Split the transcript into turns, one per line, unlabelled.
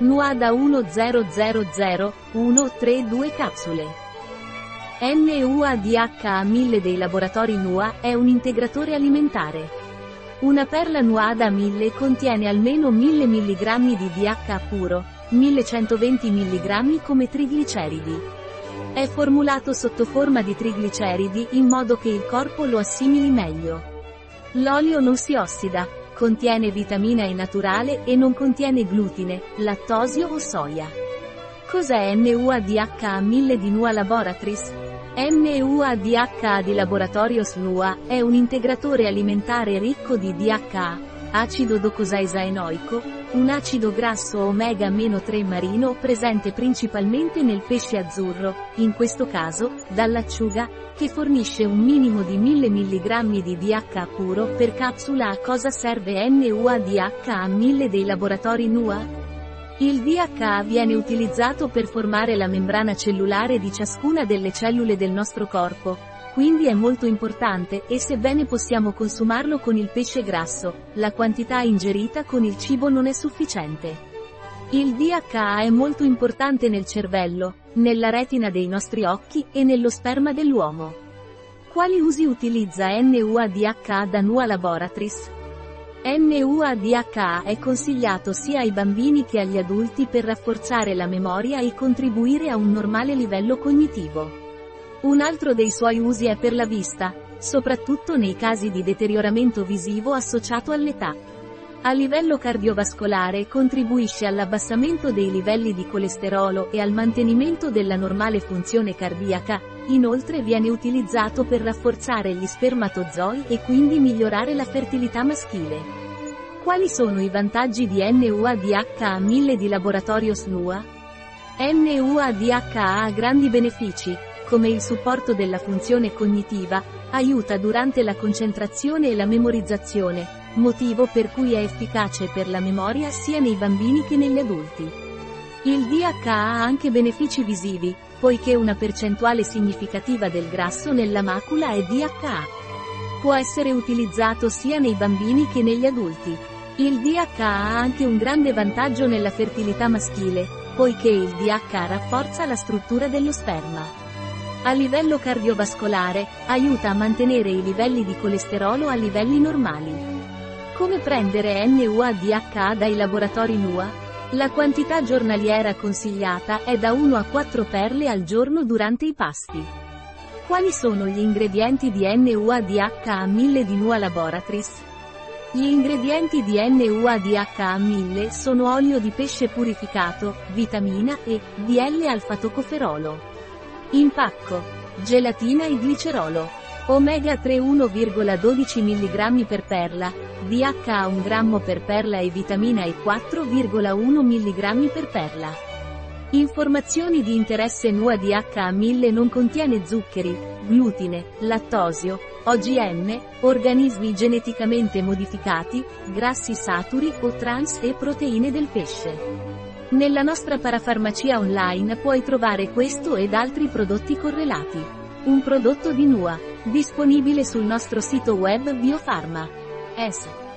Nuada 1000 132 capsule. NUADH1000 dei laboratori NUA è un integratore alimentare. Una perla Nuada 1000 contiene almeno 1000 mg di DHA puro, 1120 mg come trigliceridi. È formulato sotto forma di trigliceridi in modo che il corpo lo assimili meglio. L'olio non si ossida, contiene vitamina E naturale e non contiene glutine, lattosio o soia. Cos'è NUADH 1000 di NUA Laboratories? NUADH di Laboratorios NUA è un integratore alimentare ricco di DHA, acido docosahexaenoico, un acido grasso omega-3 marino presente principalmente nel pesce azzurro, in questo caso, dall'acciuga, che fornisce un minimo di 1000 mg di DHA puro per capsula a cosa serve NUADH a 1000 dei laboratori NUA? Il DHA viene utilizzato per formare la membrana cellulare di ciascuna delle cellule del nostro corpo, quindi è molto importante e sebbene possiamo consumarlo con il pesce grasso, la quantità ingerita con il cibo non è sufficiente. Il DHA è molto importante nel cervello, nella retina dei nostri occhi e nello sperma dell'uomo. Quali usi utilizza NUADH da NUA Laboratories? NUADH è consigliato sia ai bambini che agli adulti per rafforzare la memoria e contribuire a un normale livello cognitivo. Un altro dei suoi usi è per la vista, soprattutto nei casi di deterioramento visivo associato all'età. A livello cardiovascolare contribuisce all'abbassamento dei livelli di colesterolo e al mantenimento della normale funzione cardiaca, inoltre viene utilizzato per rafforzare gli spermatozoi e quindi migliorare la fertilità maschile. Quali sono i vantaggi di NUADH a 1000 di laboratorio SNUA? NUADH ha grandi benefici, come il supporto della funzione cognitiva, aiuta durante la concentrazione e la memorizzazione, motivo per cui è efficace per la memoria sia nei bambini che negli adulti. Il DH ha anche benefici visivi, poiché una percentuale significativa del grasso nella macula è DHA. Può essere utilizzato sia nei bambini che negli adulti. Il DH ha anche un grande vantaggio nella fertilità maschile, poiché il DH rafforza la struttura dello sperma. A livello cardiovascolare, aiuta a mantenere i livelli di colesterolo a livelli normali. Come prendere NUADH dai laboratori NUA? La quantità giornaliera consigliata è da 1 a 4 perle al giorno durante i pasti. Quali sono gli ingredienti di NUADH a 1000 di NUA Laboratories? Gli ingredienti di NUADH a 1000 sono olio di pesce purificato, vitamina E, DL-alfa-tocoferolo. Impacco. Gelatina e glicerolo. Omega 3 1,12 mg per perla, DHA 1 g per perla e vitamina E 4,1 mg per perla. Informazioni di interesse NUA DHA 1000 non contiene zuccheri, glutine, lattosio, OGM, organismi geneticamente modificati, grassi saturi o trans e proteine del pesce. Nella nostra parafarmacia online puoi trovare questo ed altri prodotti correlati. Un prodotto di NUA. Disponibile sul nostro sito web Biofarma. S.